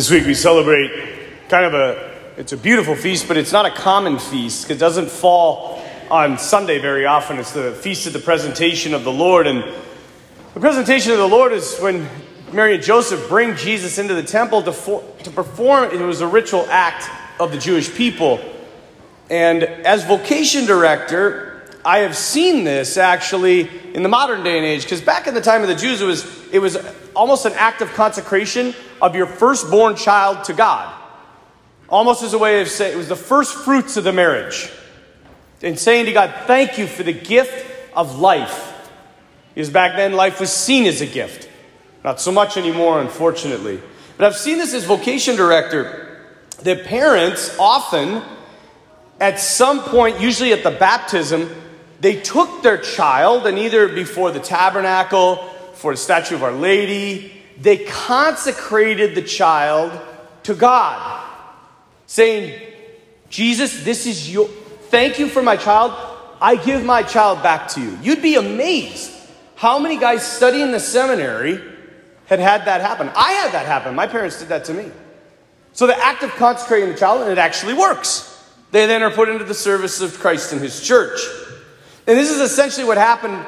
This week we celebrate kind of a it's a beautiful feast, but it's not a common feast. It doesn't fall on Sunday very often. It's the feast of the presentation of the Lord. And the presentation of the Lord is when Mary and Joseph bring Jesus into the temple to, for, to perform. It was a ritual act of the Jewish people. And as vocation director, I have seen this actually in the modern day and age, because back in the time of the Jews, it was, it was almost an act of consecration of your firstborn child to God. Almost as a way of saying, it was the first fruits of the marriage. And saying to God, thank you for the gift of life. Because back then, life was seen as a gift. Not so much anymore, unfortunately. But I've seen this as vocation director. that parents often, at some point, usually at the baptism, they took their child and either before the tabernacle, for the statue of Our Lady, they consecrated the child to God, saying, Jesus, this is your, thank you for my child. I give my child back to you. You'd be amazed how many guys studying the seminary had had that happen. I had that happen. My parents did that to me. So the act of consecrating the child, and it actually works. They then are put into the service of Christ and his church. And this is essentially what happened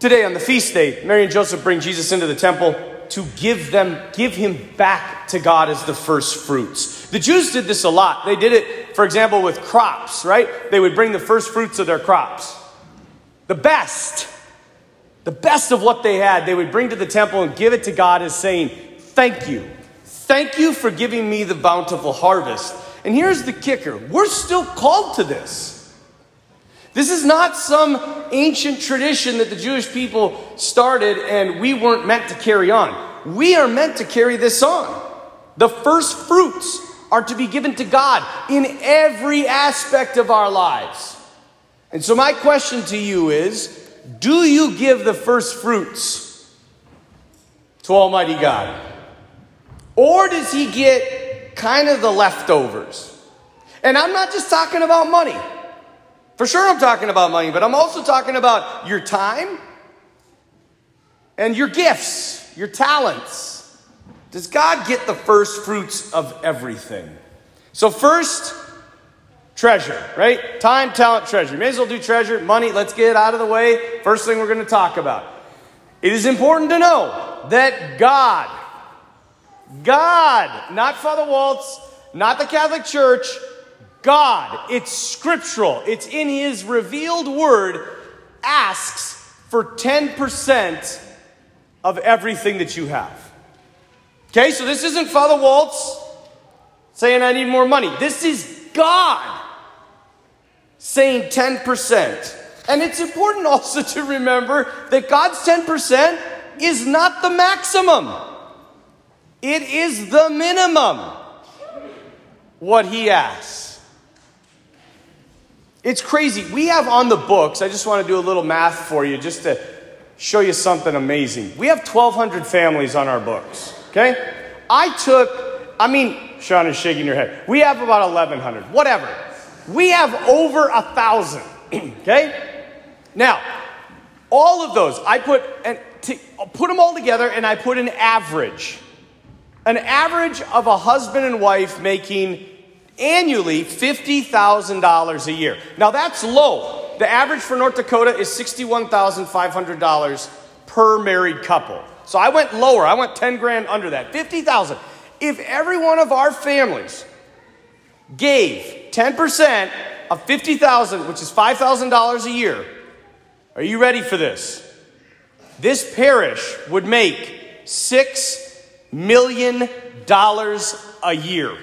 today on the feast day. Mary and Joseph bring Jesus into the temple to give them give him back to God as the first fruits. The Jews did this a lot. They did it, for example, with crops, right? They would bring the first fruits of their crops. The best, the best of what they had, they would bring to the temple and give it to God as saying, Thank you. Thank you for giving me the bountiful harvest. And here's the kicker we're still called to this. This is not some ancient tradition that the Jewish people started and we weren't meant to carry on. We are meant to carry this on. The first fruits are to be given to God in every aspect of our lives. And so, my question to you is do you give the first fruits to Almighty God? Or does He get kind of the leftovers? And I'm not just talking about money. For sure, I'm talking about money, but I'm also talking about your time and your gifts, your talents. Does God get the first fruits of everything? So, first, treasure, right? Time, talent, treasure. You may as well do treasure, money. Let's get it out of the way. First thing we're going to talk about. It is important to know that God, God, not Father Waltz, not the Catholic Church, God, it's scriptural, it's in His revealed word, asks for 10% of everything that you have. Okay, so this isn't Father Waltz saying, I need more money. This is God saying 10%. And it's important also to remember that God's 10% is not the maximum, it is the minimum. What He asks. It's crazy. We have on the books, I just want to do a little math for you just to show you something amazing. We have 1,200 families on our books, okay? I took, I mean, Sean is shaking your head. We have about 1,100, whatever. We have over a thousand, okay? Now, all of those, I put, and to, put them all together and I put an average. An average of a husband and wife making annually $50,000 a year. Now that's low. The average for North Dakota is $61,500 per married couple. So I went lower. I went 10 grand under that. 50,000. If every one of our families gave 10% of 50,000, which is $5,000 a year, are you ready for this? This parish would make 6 million dollars a year.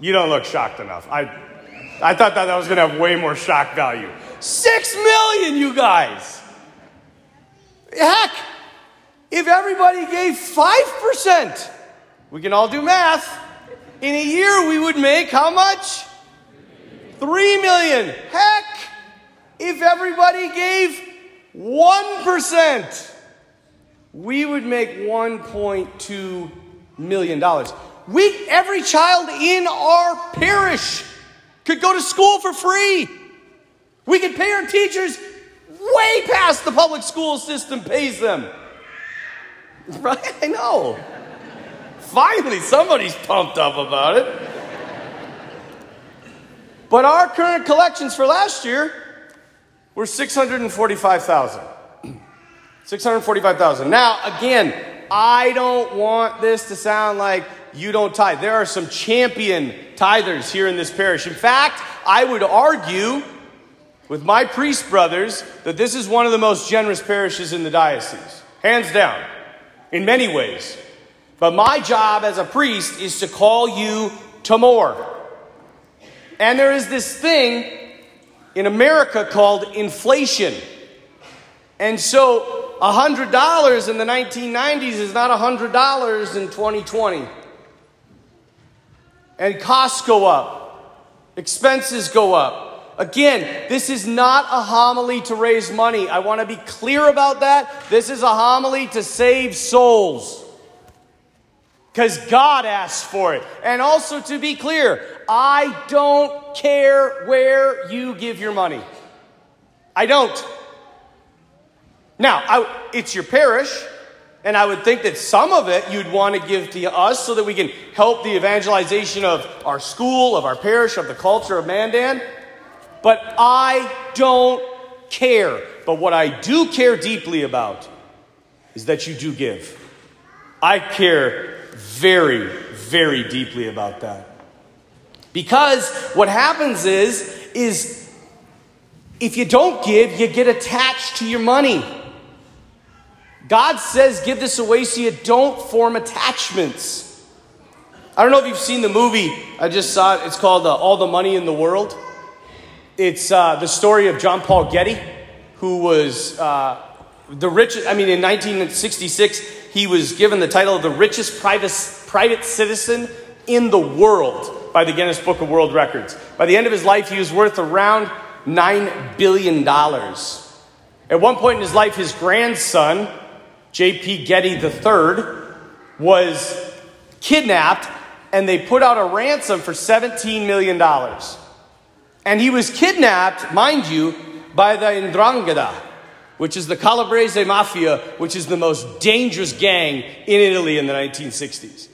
You don't look shocked enough. I, I thought that, that was going to have way more shock value. Six million, you guys! Heck, if everybody gave 5%, we can all do math. In a year, we would make how much? Three million. Heck, if everybody gave 1%, we would make $1.2 million. We, every child in our parish could go to school for free. We could pay our teachers way past the public school system pays them. Right? I know. Finally, somebody's pumped up about it. But our current collections for last year were 645,000. 645,000. Now, again, I don't want this to sound like you don't tithe. There are some champion tithers here in this parish. In fact, I would argue with my priest brothers that this is one of the most generous parishes in the diocese, hands down, in many ways. But my job as a priest is to call you to more. And there is this thing in America called inflation. And so $100 in the 1990s is not $100 in 2020. And costs go up, expenses go up. Again, this is not a homily to raise money. I want to be clear about that. This is a homily to save souls. Because God asks for it. And also to be clear, I don't care where you give your money. I don't. Now, I, it's your parish, and I would think that some of it you'd want to give to us so that we can help the evangelization of our school, of our parish, of the culture of Mandan. But I don't care. But what I do care deeply about is that you do give. I care very, very deeply about that. Because what happens is, is if you don't give, you get attached to your money. God says, give this away so you don't form attachments. I don't know if you've seen the movie. I just saw it. It's called uh, All the Money in the World. It's uh, the story of John Paul Getty, who was uh, the richest. I mean, in 1966, he was given the title of the richest private, private citizen in the world by the Guinness Book of World Records. By the end of his life, he was worth around $9 billion. At one point in his life, his grandson, J.P. Getty III, was kidnapped and they put out a ransom for $17 million. And he was kidnapped, mind you, by the 'Ndrangheta, which is the Calabrese Mafia, which is the most dangerous gang in Italy in the 1960s.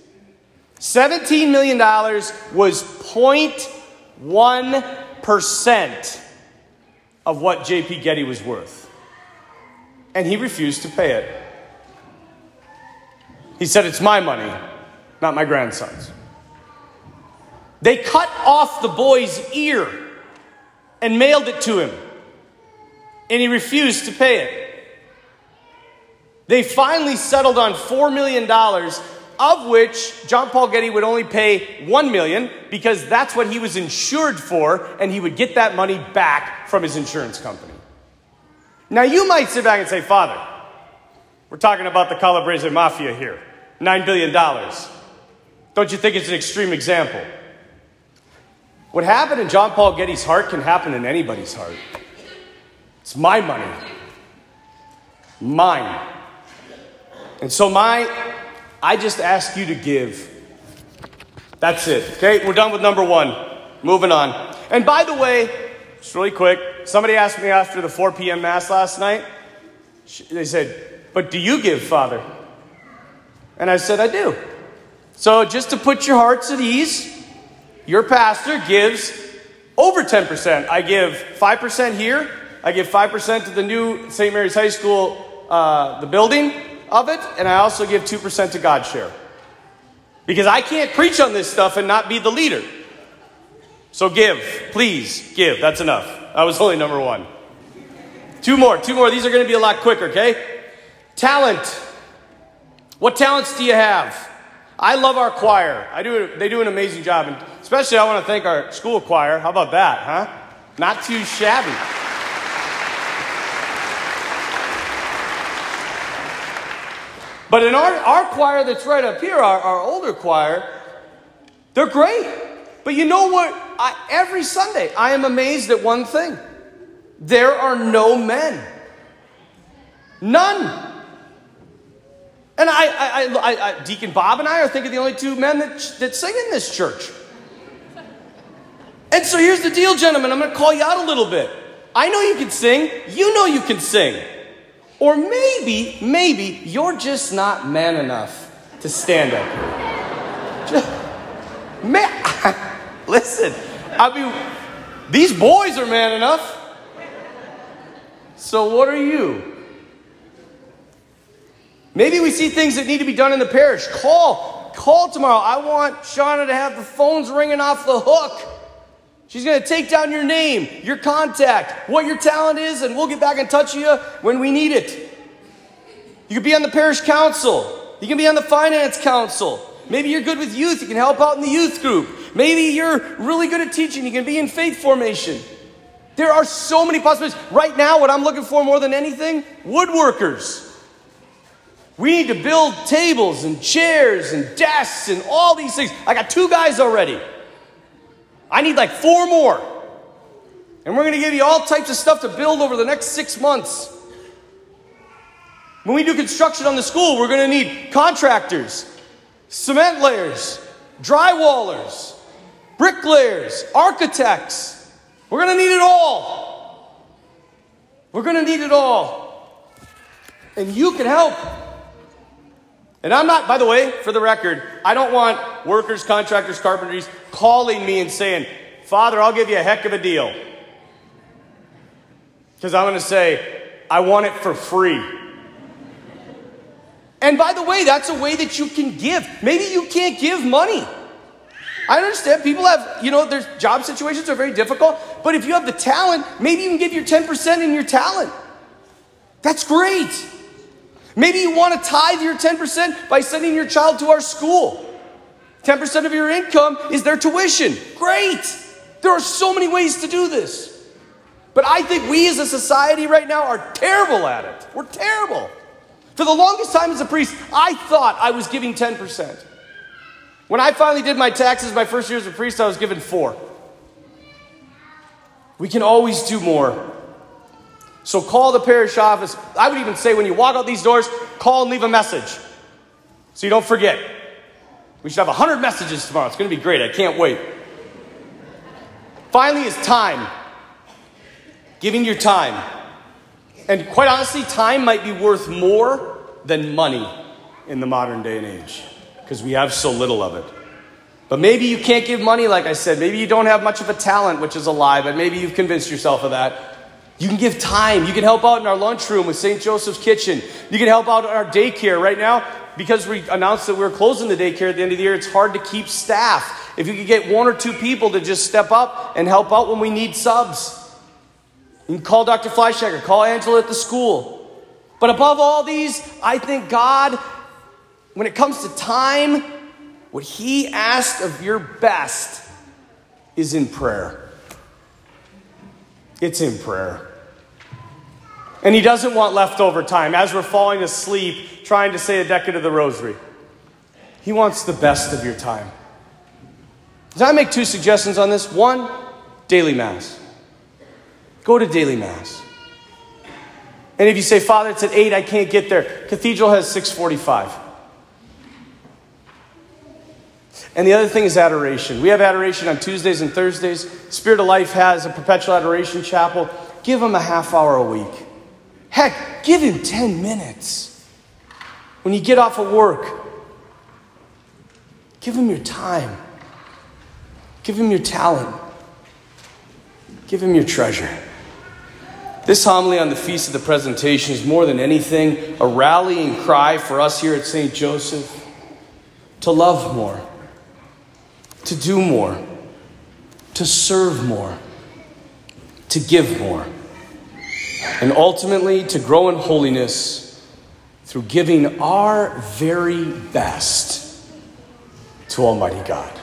$17 million was 0.1% of what JP Getty was worth. And he refused to pay it. He said, It's my money, not my grandson's. They cut off the boy's ear and mailed it to him. And he refused to pay it. They finally settled on $4 million of which John Paul Getty would only pay 1 million because that's what he was insured for and he would get that money back from his insurance company. Now you might sit back and say, "Father, we're talking about the Calabrese mafia here. 9 billion dollars. Don't you think it's an extreme example?" What happened in John Paul Getty's heart can happen in anybody's heart. It's my money. Mine. And so my I just ask you to give. That's it. Okay, we're done with number one. Moving on. And by the way, just really quick, somebody asked me after the 4 p.m. Mass last night, they said, But do you give, Father? And I said, I do. So just to put your hearts at ease, your pastor gives over 10%. I give 5% here, I give 5% to the new St. Mary's High School, uh, the building of it, and I also give 2% to God's share. Because I can't preach on this stuff and not be the leader. So give, please, give. That's enough. That was only number one. Two more, two more. These are going to be a lot quicker, okay? Talent. What talents do you have? I love our choir. I do, they do an amazing job. And especially, I want to thank our school choir. How about that, huh? Not too shabby. But in our, our choir that's right up here, our, our older choir, they're great. But you know what? I, every Sunday, I am amazed at one thing there are no men. None. And I, I, I, I, Deacon Bob and I are thinking the only two men that, that sing in this church. And so here's the deal, gentlemen. I'm going to call you out a little bit. I know you can sing. You know you can sing. Or maybe, maybe you're just not man enough to stand up here. Man, listen, I mean, these boys are man enough. So, what are you? Maybe we see things that need to be done in the parish. Call. Call tomorrow. I want Shauna to have the phones ringing off the hook. She's going to take down your name, your contact, what your talent is, and we'll get back in touch with you when we need it. You could be on the parish council. You can be on the finance council. Maybe you're good with youth. You can help out in the youth group. Maybe you're really good at teaching. You can be in faith formation. There are so many possibilities. Right now, what I'm looking for more than anything woodworkers. We need to build tables and chairs and desks and all these things. I got two guys already. I need like four more. And we're going to give you all types of stuff to build over the next six months. When we do construction on the school, we're going to need contractors, cement layers, drywallers, bricklayers, architects. We're going to need it all. We're going to need it all. And you can help. And I'm not, by the way, for the record, I don't want workers, contractors, carpenters calling me and saying, Father, I'll give you a heck of a deal. Because I'm going to say, I want it for free. And by the way, that's a way that you can give. Maybe you can't give money. I understand people have, you know, their job situations are very difficult, but if you have the talent, maybe you can give your 10% in your talent. That's great. Maybe you want to tithe your 10% by sending your child to our school. 10% of your income is their tuition. Great. There are so many ways to do this. But I think we as a society right now are terrible at it. We're terrible. For the longest time as a priest, I thought I was giving 10%. When I finally did my taxes my first year as a priest, I was given 4. We can always do more. So call the parish office. I would even say when you walk out these doors, call and leave a message so you don't forget. We should have 100 messages tomorrow. It's going to be great. I can't wait. Finally, is time. Giving your time. And quite honestly, time might be worth more than money in the modern day and age because we have so little of it. But maybe you can't give money, like I said. Maybe you don't have much of a talent, which is a lie, but maybe you've convinced yourself of that. You can give time. You can help out in our lunchroom with St. Joseph's Kitchen. You can help out at our daycare. Right now, because we announced that we are closing the daycare at the end of the year, it's hard to keep staff. If you could get one or two people to just step up and help out when we need subs. You can call Dr. Fleischhacker, call Angela at the school. But above all these, I think God, when it comes to time, what He asks of your best is in prayer. It's in prayer. And he doesn't want leftover time as we're falling asleep trying to say a decade of the rosary. He wants the best of your time. Does I make two suggestions on this? One, daily Mass. Go to daily Mass. And if you say, Father, it's at 8, I can't get there, Cathedral has 645. And the other thing is adoration. We have adoration on Tuesdays and Thursdays. Spirit of Life has a perpetual adoration chapel. Give them a half hour a week. Heck, give him 10 minutes. When you get off of work, give him your time. Give him your talent. Give him your treasure. This homily on the Feast of the Presentation is more than anything a rallying cry for us here at St. Joseph to love more to do more, to serve more, to give more, and ultimately to grow in holiness through giving our very best to Almighty God.